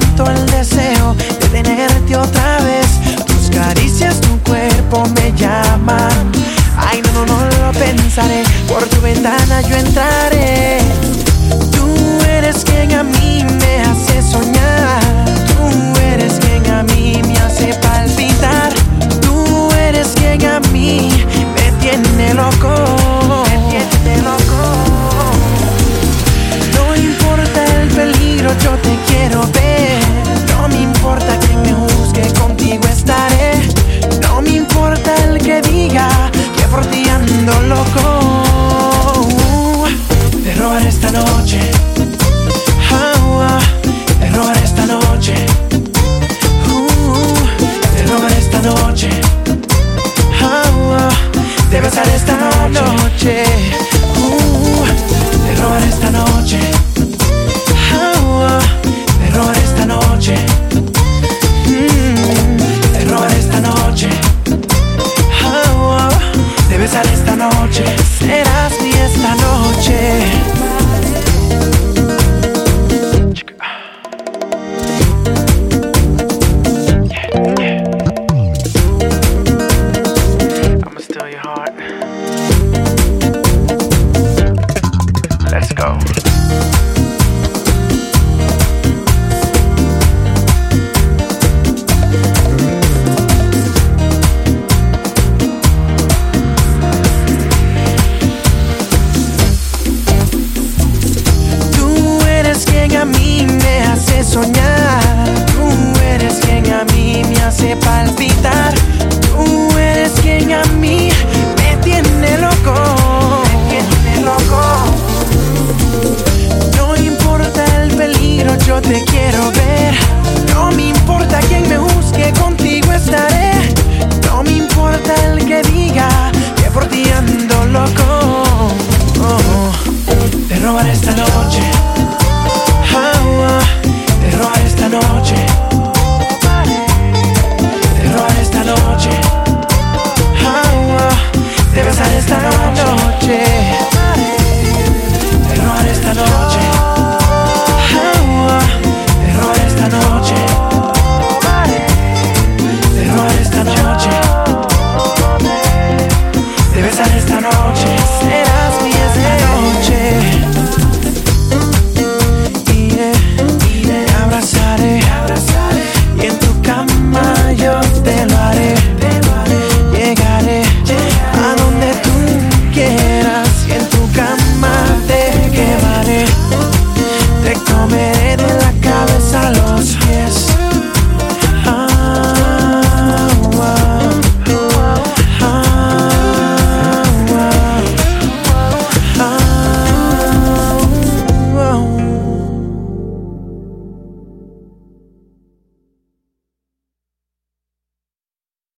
tanto el deseo de tenerte otra vez. Tus caricias, tu cuerpo me llama. Ay, no, no, no lo pensaré por tu ventana noche. Mexico. robaré esta noche. Ah, ah, te robaré esta noche.